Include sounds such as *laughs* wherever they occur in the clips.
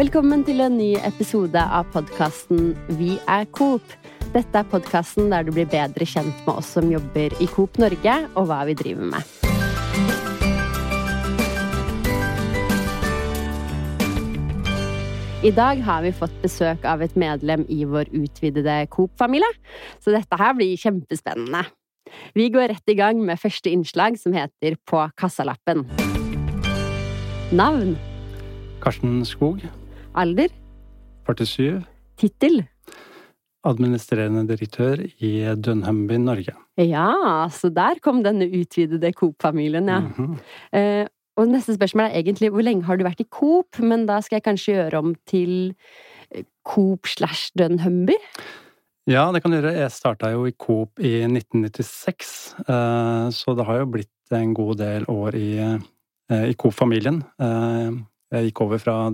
Velkommen til en ny episode av podkasten Vi er Coop. Dette er podkasten der du blir bedre kjent med oss som jobber i Coop Norge, og hva vi driver med. I dag har vi fått besøk av et medlem i vår utvidede Coop-familie, så dette her blir kjempespennende. Vi går rett i gang med første innslag, som heter På kassalappen. Navn. Karsten Skog, Alder. 47, Tittel. administrerende direktør i Dunhamby Norge. Ja, så der kom denne utvidede Coop-familien, ja. Mhm. Eh, og neste spørsmål er egentlig hvor lenge har du vært i Coop? Men da skal jeg kanskje gjøre om til eh, Coop slash Dunhamby? Ja, det kan du gjøre. Jeg starta jo i Coop i 1996, eh, så det har jo blitt en god del år i, eh, i Coop-familien. Eh, Jeg gikk over fra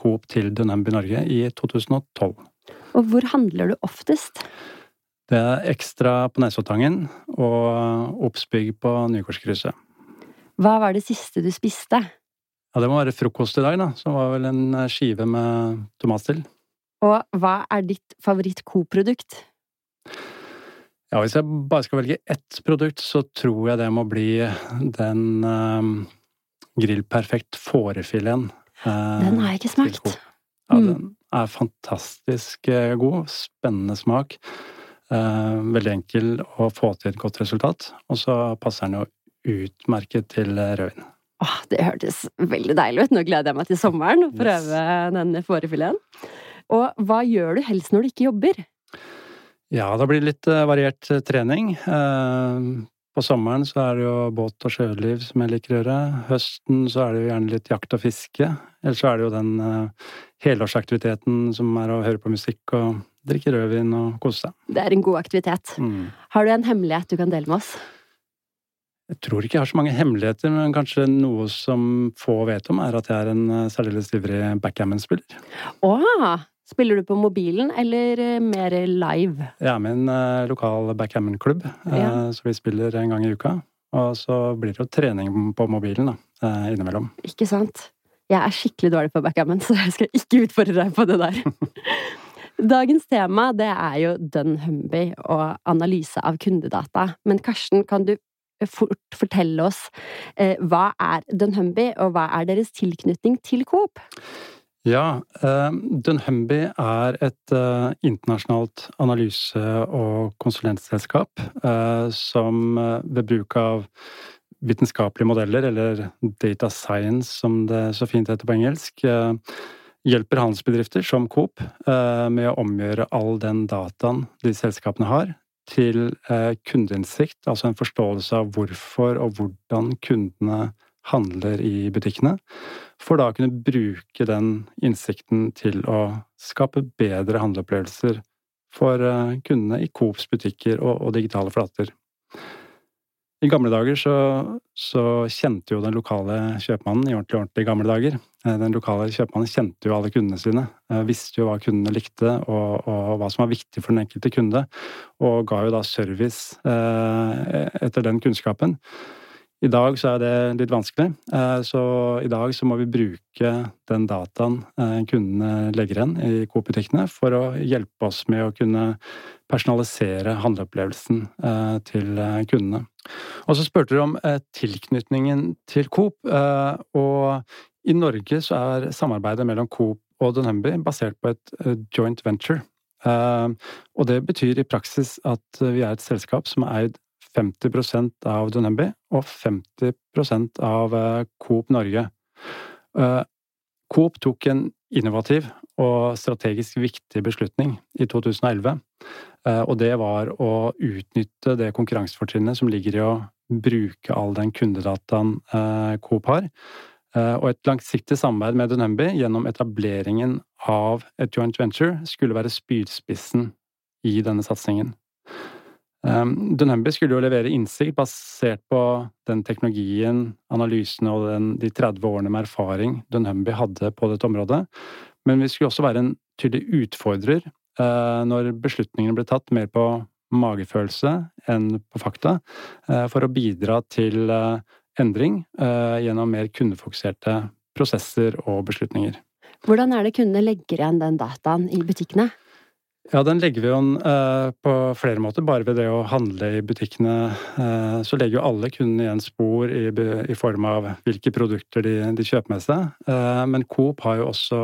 Coop til Dunhumby Norge i 2012. Og hvor handler du oftest? Det er ekstra på Nesoddtangen og Obsbygg på Nygårdskrysset. Hva var det siste du spiste? Ja, det må være frokost i dag, da. Som var vel en eh, skive med tomatstill. Og hva er ditt favoritt-Coop-produkt? Ja, hvis jeg bare skal velge ett produkt, så tror jeg det må bli den eh, grillperfekt fårefileten. Den har jeg ikke smakt. Ja, Mm. den er fantastisk eh, god. Spennende smak. Eh, veldig enkel å få til et godt resultat. Og så passer den jo utmerket til eh, rødvin. Åh, det hørtes veldig deilig ut. Nå gleder jeg meg til sommeren å prøve denne fårefileten. Og hva gjør du helst når du ikke jobber? Ja, da blir det litt variert trening. På sommeren så er det jo båt- og sjøliv som jeg liker å gjøre. Høsten så er det jo gjerne litt jakt og fiske. Eller så er det jo den uh, helårsaktiviteten som er å høre på musikk og drikke rødvin og kose seg. Det er en god aktivitet. Mm. Har du en hemmelighet du kan dele med oss? Jeg tror ikke jeg har så mange hemmeligheter, men kanskje noe som få vet om, er at jeg er en eh, særdeles ivrig backgammon-spiller. Åh, spiller du på mobilen eller eh, mer live? Jeg er med i en eh, lokal backgammon-klubb, eh, Ja. så vi spiller en gang i uka. Og så blir det jo trening på mobilen da, eh, innimellom. Ikke sant? Jeg er skikkelig dårlig på backgammon, *laughs* så jeg skal ikke utfordre deg på det der. *laughs* Dagens tema det er jo Dunhumby og analyse av kundedata. Men Karsten, kan du fort fortelle oss eh, hva er Dunhumby, og hva er deres tilknytning til Coop? Ja, eh, Dunhumby er et eh, internasjonalt analyse- og konsulentselskap eh, som ved bruk av vitenskapelige modeller, eller data science som det så fint heter på engelsk, hjelper handelsbedrifter som Coop med å omgjøre all den dataen de selskapene har, til kundeinnsikt, altså en forståelse av hvorfor og hvordan kundene handler i butikkene, for da å kunne bruke den innsikten til å skape bedre handleopplevelser for eh, kundene i Coops butikker og, og digitale flater. I gamle dager så, så kjente jo den lokale kjøpmannen, i ordentlig, ordentlig gamle dager, eh, den lokale kjøpmannen kjente jo alle kundene sine, eh, visste jo hva kundene likte og, og hva som var viktig for den enkelte kunde, og ga jo da service eh, etter den kunnskapen. I dag så er det litt vanskelig, eh, så i dag så må vi bruke den dataen eh, kundene legger igjen i Coop-butikkene for å hjelpe oss med å kunne personalisere handleopplevelsen eh, til kundene. Og så spurte du om tilknytningen til Coop, og i Norge så er samarbeidet mellom Coop og Dunhumby basert på et joint venture. Og det betyr i praksis at vi er et selskap som er eid 50% av Dunembi og 50 av eh, Coop Norge. Eh, Coop tok en innovativ og strategisk viktig beslutning i 2011, eh, og det var å utnytte det konkurransefortrinnet som ligger i å bruke all den kundedataen Coop har, og et langsiktig samarbeid med Dunembi gjennom etableringen av et joint venture skulle være spydspissen i denne satsingen. Um, Dunhumby skulle jo levere innsikt basert på den teknologien, analysene og den, de 30 årene med erfaring Dunhumby hadde på dette området. Men vi skulle også være en tydelig utfordrer uh, når beslutningene ble tatt mer på magefølelse enn på fakta, uh, for å bidra til uh, endring gjennom mer kundefokuserte prosesser og beslutninger. Hvordan er det kundene legger igjen den dataen i butikkene? Ja, den legger vi jo eh, på flere måter. Bare ved det å handle i butikkene, eh, så legger jo alle kundene igjen spor i, i, form av hvilke produkter de, de kjøper med seg. Eh, men Coop har jo også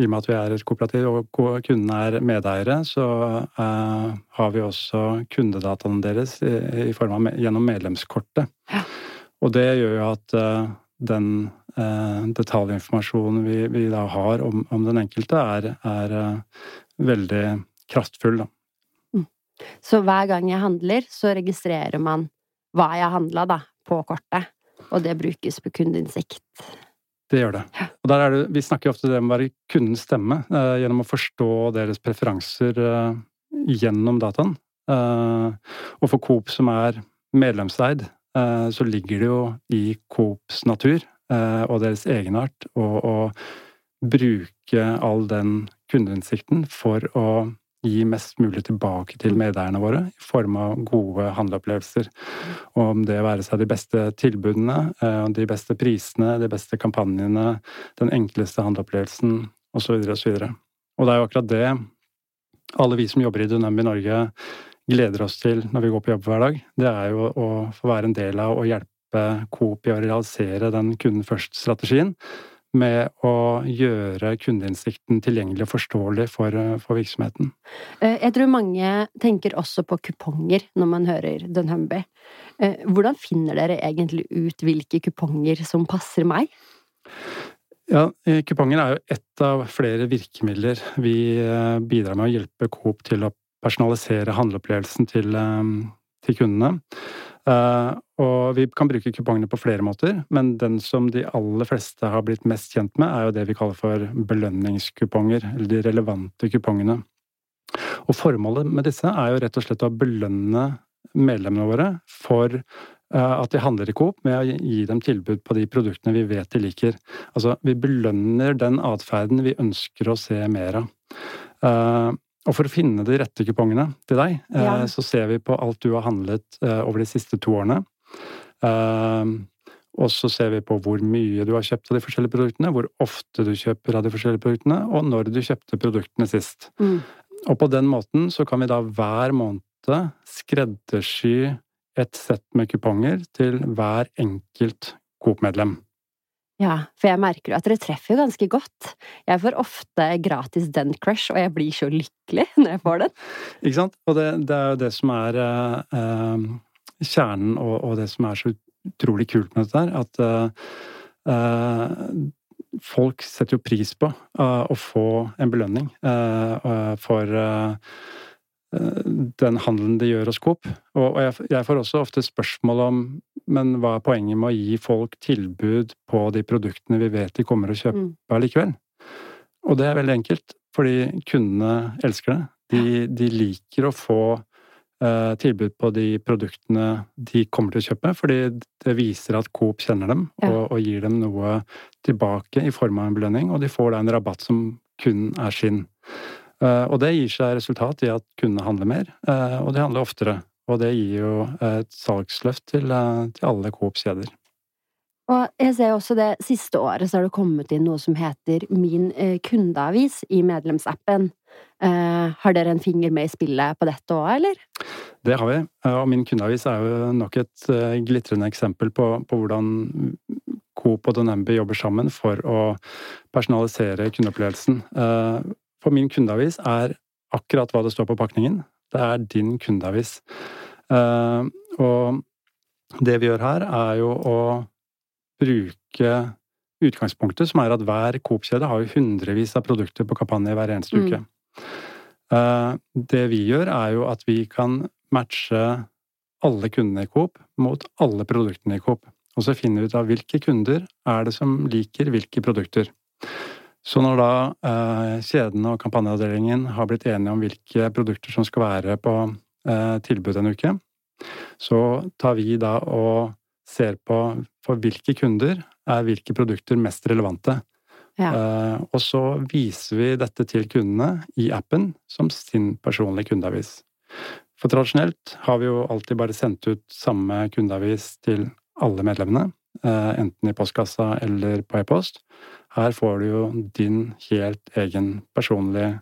i og med at vi er et kooperativ og kundene er medeiere, så uh, har vi også kundedataene deres i, i form av gjennom medlemskortet. Ja. Og det gjør jo at uh, den eh, detaljinformasjonen vi, vi, da har om, om den enkelte, er, er veldig kraftfull. Mm. Så hver gang jeg handler, så registrerer man hva jeg handla, da, på kortet. Og det brukes på kundeinnsikt. Det gjør det. Og der er det, vi snakker ofte om å være kundens stemme, eh, gjennom å forstå deres preferanser eh, gjennom dataen. Eh, og for Coop som er medlemseid, eh, så ligger det jo i Coops natur eh, og deres egenart å bruke all den kundeinnsikten for å gi mest mulig tilbake til medeierne våre i form av gode handleopplevelser. Og om det være seg de beste tilbudene, eh, de beste prisene, de beste kampanjene, den enkleste handleopplevelsen osv. osv. Og det er jo akkurat det alle vi som jobber i Dunambi Norge gleder oss til når vi går på jobb hver dag. Det er jo å få være en del av å hjelpe Coop i å realisere den kunden først-strategien med å gjøre kundeinnsikten tilgjengelig og forståelig for, for, virksomheten. Eh, jeg tror mange tenker også på kuponger når man hører Dunhumby. Eh, hvordan finner dere egentlig ut hvilke kuponger som passer meg? Ja, eh, Kuponger er jo ett av flere virkemidler vi bidrar med å hjelpe Coop til å personalisere handleopplevelsen til, til kundene. Uh, og vi kan bruke kupongene på flere måter, men den som de aller fleste har blitt mest kjent med, er jo det vi kaller for belønningskuponger, eller de relevante kupongene. Og formålet med disse er jo rett og slett å belønne medlemmene våre for uh, at de handler i Coop, med å gi dem tilbud på de produktene vi vet de liker. Altså, vi belønner den atferden vi ønsker å se mer av. og for å finne de rette kupongene til deg, eh, ja. så ser vi på alt du har handlet eh, over de siste to årene. Eh, og så ser vi på hvor mye du har kjøpt av de forskjellige produktene, hvor ofte du kjøper av de forskjellige produktene, og når du kjøpte produktene sist. Mm. Og på den måten så kan vi da hver måned skreddersy et sett med kuponger til hver enkelt Coop-medlem. Ja, for jeg merker jo at dere treffer jo ganske godt. Jeg får ofte gratis Den Crush, og jeg blir så lykkelig *laughs* når jeg får den. Ikke sant? Og det, det er jo det som er uh, kjernen, og, og, det som er så utrolig kult med dette her, at uh, folk setter jo pris på uh, å få en belønning for den handelen de gjør hos Coop. Og jeg får også ofte spørsmål om men hva er poenget med å gi folk tilbud på de produktene vi vet de kommer å kjøpe mm. allikevel? Og det er veldig enkelt, fordi kundene elsker det. De, de liker å få eh, tilbud på de produktene de kommer til å kjøpe, fordi det viser at Coop kjenner dem og, og, gir dem noe tilbake i form av en belønning, og de får da en rabatt som kun er sin. Uh, og det gir seg resultat i at kundene handler mer, uh, og de handler oftere. Og det gir jo et salgsløft til, eh, til alle Coop-kjeder. Og jeg ser også det siste året så har det kommet inn noe som heter Min eh, kundeavis i medlemsappen. Eh, har dere en finger med i spillet på dette òg, eller? Det har vi. Og Min kundeavis er jo nok et glitrende eksempel på, på hvordan Coop og Donembe jobber sammen for å personalisere kundeopplevelsen. For Min kundeavis er akkurat hva det står på pakningen. Det er din kundeavis. Eh, og det vi gjør her, er jo å bruke utgangspunktet, som er at hver Coop-kjede har jo hundrevis av produkter på kampanje hver eneste mm. uke. Eh, det vi gjør, er jo at vi kan matche alle kundene i Coop mot alle produktene i Coop. Og så finner vi ut av hvilke kunder er det som liker hvilke produkter. Så når da eh, kjedene og kampanjeavdelingen har blitt enige om hvilke produkter som skal være på eh, tilbud en uke, så tar vi da og ser på for hvilke kunder er hvilke produkter mest relevante. Ja. Eh, og så viser vi dette til kundene i appen som sin personlige kundeavis. For tradisjonelt har vi jo alltid bare sendt ut samme kundeavis til alle medlemmene, eh, enten i postkassa eller på e-post. Her får du jo din helt egen personlige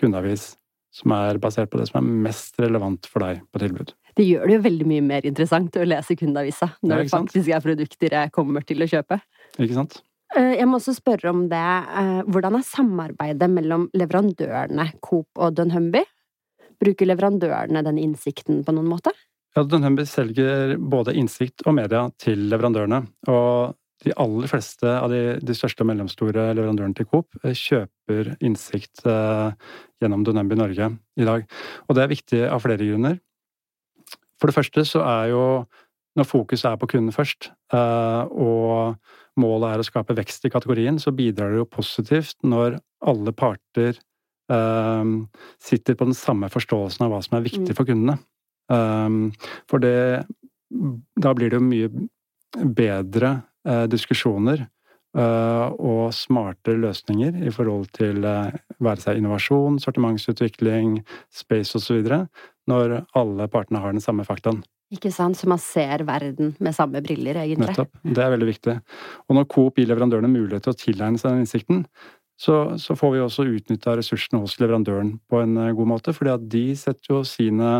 kundeavis som er basert på det som er mest relevant for deg på tilbud. Det gjør det jo veldig mye mer interessant å lese kundeavisa når det faktisk er produkter jeg kommer til å kjøpe. Ikke sant? Eh, jeg må også spørre om det. Eh, hvordan er samarbeidet mellom leverandørene Coop og Dunhumby? Bruker leverandørene den innsikten på noen måte? Ja, Dunhumby selger både innsikt og media til leverandørene. Og de aller fleste av de, de største og mellomstore leverandørene til Coop eh, kjøper innsikt eh, gjennom Dunumbi Norge i dag. Og det er viktig av flere grunner. For det første så er jo når fokuset er på kunden først, eh, og målet er å skape vekst i kategorien, så bidrar det jo positivt når alle parter sitter på den samme forståelsen av hva som er viktig mm. for kundene. For det Da blir det jo mye bedre diskusjoner eh, og smarte løsninger i forhold til eh, være seg innovasjon, sortimentsutvikling, space osv., når alle partene har den samme faktaen. Ikke sant, så man ser verden med samme briller, egentlig. Nettopp. Det er veldig viktig. Og når Coop gir leverandørene mulighet til å tilegne seg den innsikten, så, så, får vi også utnytta ressursene hos leverandøren på en eh, god måte. fordi at de setter jo sine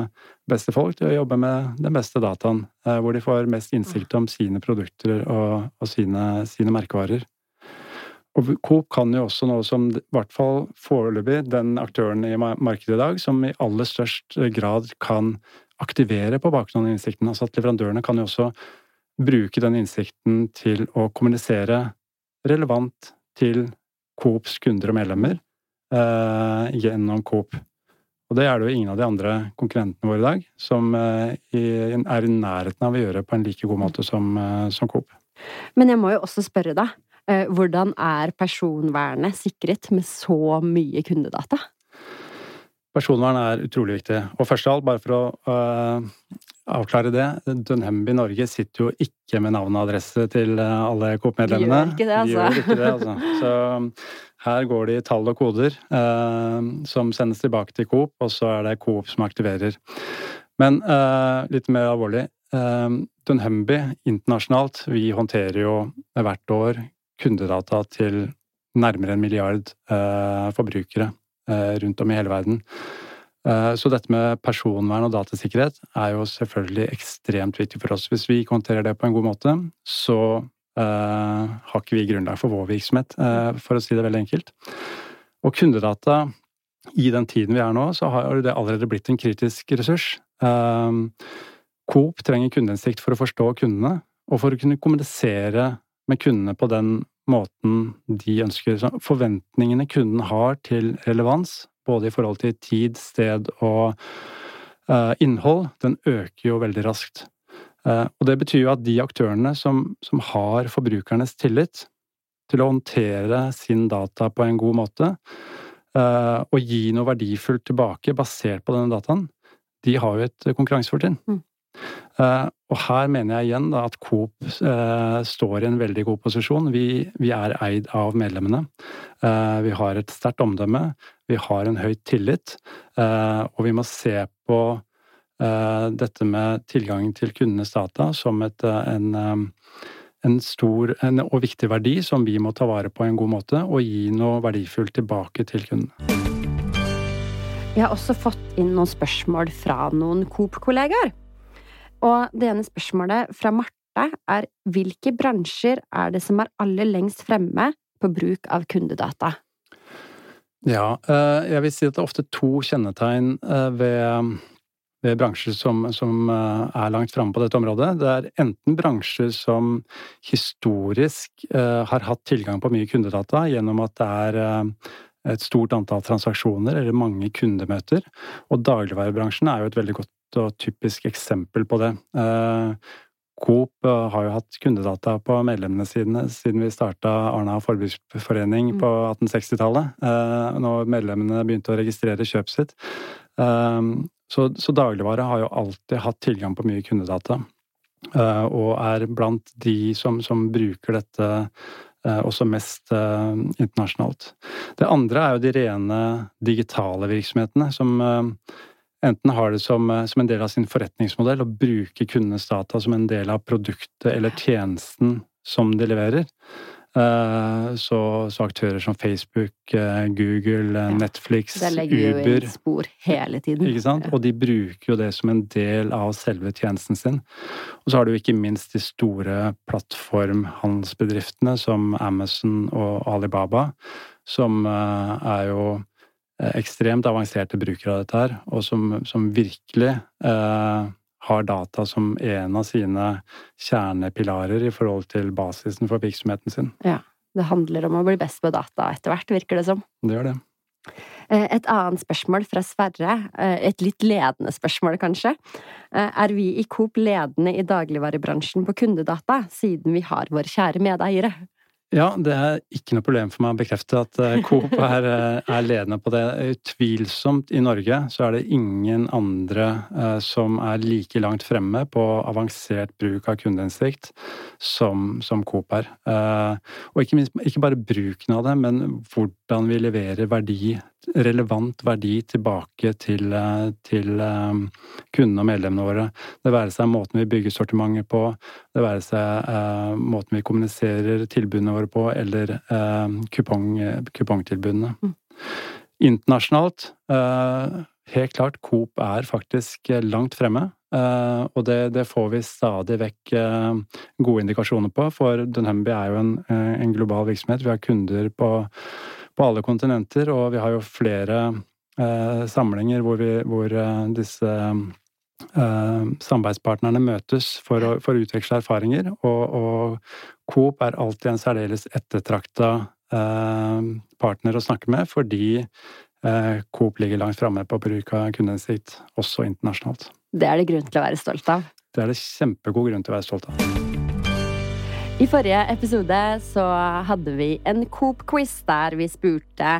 beste folk til å jobbe med den beste dataen. Eh, hvor de får mest innsikt om sine produkter og, og sine, sine, merkevarer. Og Coop kan jo også noe som i hvert fall foreløpig den aktøren i markedet i dag som i aller størst grad kan aktivere på bakgrunn av innsikten. Altså at leverandørene kan jo også bruke den innsikten til å kommunisere relevant til Coops kunder og medlemmer eh, gjennom Coop. Og det er det jo ingen av de andre konkurrentene våre i dag som eh, er i nærheten av å gjøre på en like god måte som, eh, som Coop. Men jeg må jo også spørre deg, eh, hvordan er personvernet sikret med så mye kundedata? Personvern er utrolig viktig. Og først av alt, bare for å uh, avklare det, Dunhemby Norge sitter jo ikke med navn og adresse til eh, alle Coop-medlemmene. Gjør ikke det, altså. De ikke det, altså. Så um, her går det i tall og koder eh, som sendes tilbake til Coop, og så er det Coop som aktiverer. Men eh, litt mer alvorlig. Dunhemby, internasjonalt, vi håndterer jo hvert år kundedata til nærmere en milliard forbrukere. Eh, rundt om i hele verden. Eh, så dette med personvern og datasikkerhet er jo selvfølgelig ekstremt viktig for oss. Hvis vi ikke håndterer det på en god måte, så uh, har ikke vi grunnlag for vår virksomhet, uh, for å si det veldig enkelt. Og kundedata, i den tiden vi er nå, så har det allerede blitt en kritisk ressurs. Coop trenger kundeinnsikt for å forstå kundene, og for å kunne kommunisere med kundene på den måten de ønsker. Så forventningene kunden har til relevans, både i forhold til tid, sted og uh, innhold, den øker jo veldig raskt. Uh, og det betyr jo at de aktørene som, som, har forbrukernes tillit til å håndtere sin data på en god måte, uh, og gi noe verdifullt tilbake basert på denne dataen, de har jo et konkurransefortrinn. Mm. Uh, og her mener jeg igjen da, at Coop uh, står i en veldig god posisjon. Vi, vi er eid av medlemmene. Uh, vi har et sterkt omdømme. Vi har en høy tillit. og vi må se på dette med tilgangen til kundenes data som et, en, en stor en, og viktig verdi som vi må ta vare på en god måte, og gi noe verdifullt tilbake til kunden. Jeg har også fått inn noen spørsmål fra noen Coop-kollegaer. Og det ene spørsmålet fra Marte er hvilke bransjer er det som er aller lengst fremme på bruk av kundedata? Ja, eh, jeg vil si at det er ofte to kjennetegn eh, ved, ved bransjer som, som, eh, er langt framme på dette området. Det er enten bransjer som historisk har hatt tilgang på mye kundedata gjennom at det er et stort antall transaksjoner eller mange kundemøter. Og dagligvarebransjen er jo et veldig godt og typisk eksempel på det. Eh, Coop eh, har jo hatt kundedata på medlemmene sine siden vi starta Arna forbruksforening på 1860-tallet. Mm. Eh, når medlemmene begynte å registrere kjøpet sitt. Så, så dagligvare har jo alltid hatt tilgang på mye kundedata. Og er blant de som, som bruker dette også mest internasjonalt. Det andre er jo de rene digitale virksomhetene, som enten har det som, eh, som, en del av sin forretningsmodell å bruke kundenes data som en del av produktet eller tjenesten som de leverer. Så, så, aktører som Facebook, Google, ja. Netflix, Uber Det legger jo inn spor hele tiden. Ikke sant? Og de bruker jo det som en del av selve tjenesten sin. Og så har du ikke minst de store plattformhandelsbedriftene som Amazon og Alibaba, som er jo ekstremt avanserte brukere av dette her, og som, som virkelig eh, har data som en av sine kjernepilarer i forhold til basisen for virksomheten sin. Ja. Det handler om å bli best på data etter hvert, virker det som. Det gjør det. Eh, et annet spørsmål fra Sverre, eh, et litt ledende spørsmål kanskje. Eh, er vi i Coop ledende i dagligvarebransjen på kundedata, siden vi har våre kjære medeiere? Ja, det er ikke noe problem for meg å bekrefte at eh, Coop er, eh, er, ledende på det. Utvilsomt i Norge så er det ingen andre eh, som er like langt fremme på avansert bruk av kundeinnsikt som, som, Coop er. Eh, og ikke, minst, ikke bare bruken av det, men hvordan vi leverer verdi relevant verdi tilbake til, eh, til um, kundene og medlemmene våre. Det være seg måten vi bygger sortimentet på, det være seg eh, måten vi kommuniserer tilbudene våre på, eller eh, kupong, kupongtilbudene. Mm. Internasjonalt, eh, helt klart, Coop er faktisk langt fremme. Uh, og det, det, får vi stadig vekk uh, gode indikasjoner på, for Dunhumby er jo en, en global virksomhet. Vi har kunder på på alle kontinenter, og vi har jo flere eh, samlinger hvor, vi, hvor eh, disse eh, samarbeidspartnerne møtes for å, for å, utveksle erfaringer. Og, og, Coop er alltid en særdeles ettertrakta eh, partner å snakke med, fordi eh, Coop ligger langt framme på bruk av kundeinnsikt, også internasjonalt. Det er det grunn til å være stolt av? Det er det kjempegod grunn til å være stolt av. I forrige episode så hadde vi en Coop-quiz der vi spurte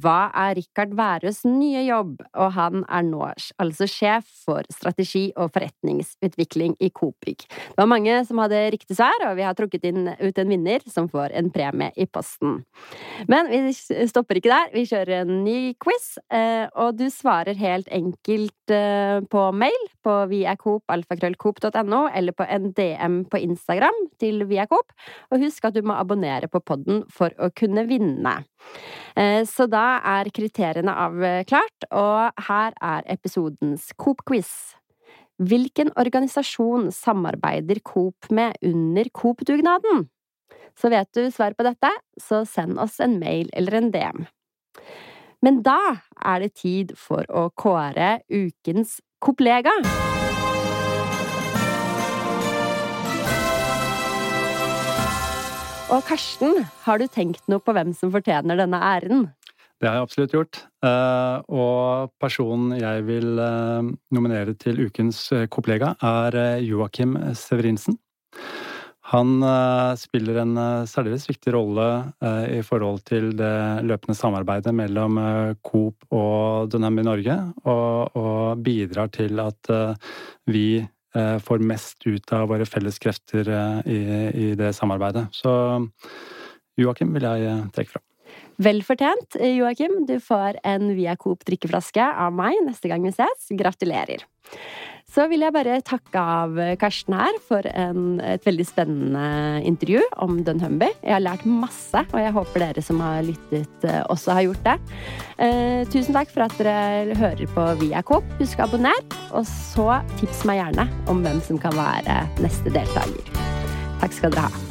hva er Rikard Værøs nye jobb, og han er nå altså sjef for strategi og forretningsutvikling i Coop Bygg. Det var mange som hadde riktig svar, og vi har trukket inn ut en vinner som får en premie i posten. Men vi stopper ikke der, vi kjører en ny quiz, eh, og du svarer helt enkelt eh, på mail på viacoop.alfakrøllcoop.no eller på en DM på Instagram til viacoop opp. Og husk at du må abonnere på podden for å kunne vinne. Eh, så da er kriteriene avklart, og her er episodens Coop-quiz. Hvilken organisasjon samarbeider Coop med under Coop-dugnaden? Så vet du svar på dette, så send oss en mail eller en DM. Men da er det tid for å kåre ukens Coop-lega. Og Karsten, har du tenkt noe på hvem som fortjener denne æren? Det har jeg absolutt gjort. Eh, og personen jeg vil eh, nominere til ukens eh, kollega, er Joakim Severinsen. Han spiller en særdeles viktig rolle i forhold til det løpende samarbeidet mellom Coop og Dunham i Norge, og, og bidrar til at vi får mest ut av våre felles krefter eh, i, i det samarbeidet. Så Joakim vil jeg eh, trekke fram. Vel fortjent, Joakim. Du får en Via Coop drikkeflaske av meg neste gang vi ses. Gratulerer. Så vil jeg bare takke av Karsten her for en, et veldig spennende intervju om Dunhumby. Jeg har lært masse, og jeg håper dere som har lyttet, eh, også har gjort det. Eh, tusen takk for at dere hører på Viacoop. Husk å abonnere, og så tips meg gjerne om hvem som kan være neste deltaker. Takk skal dere ha.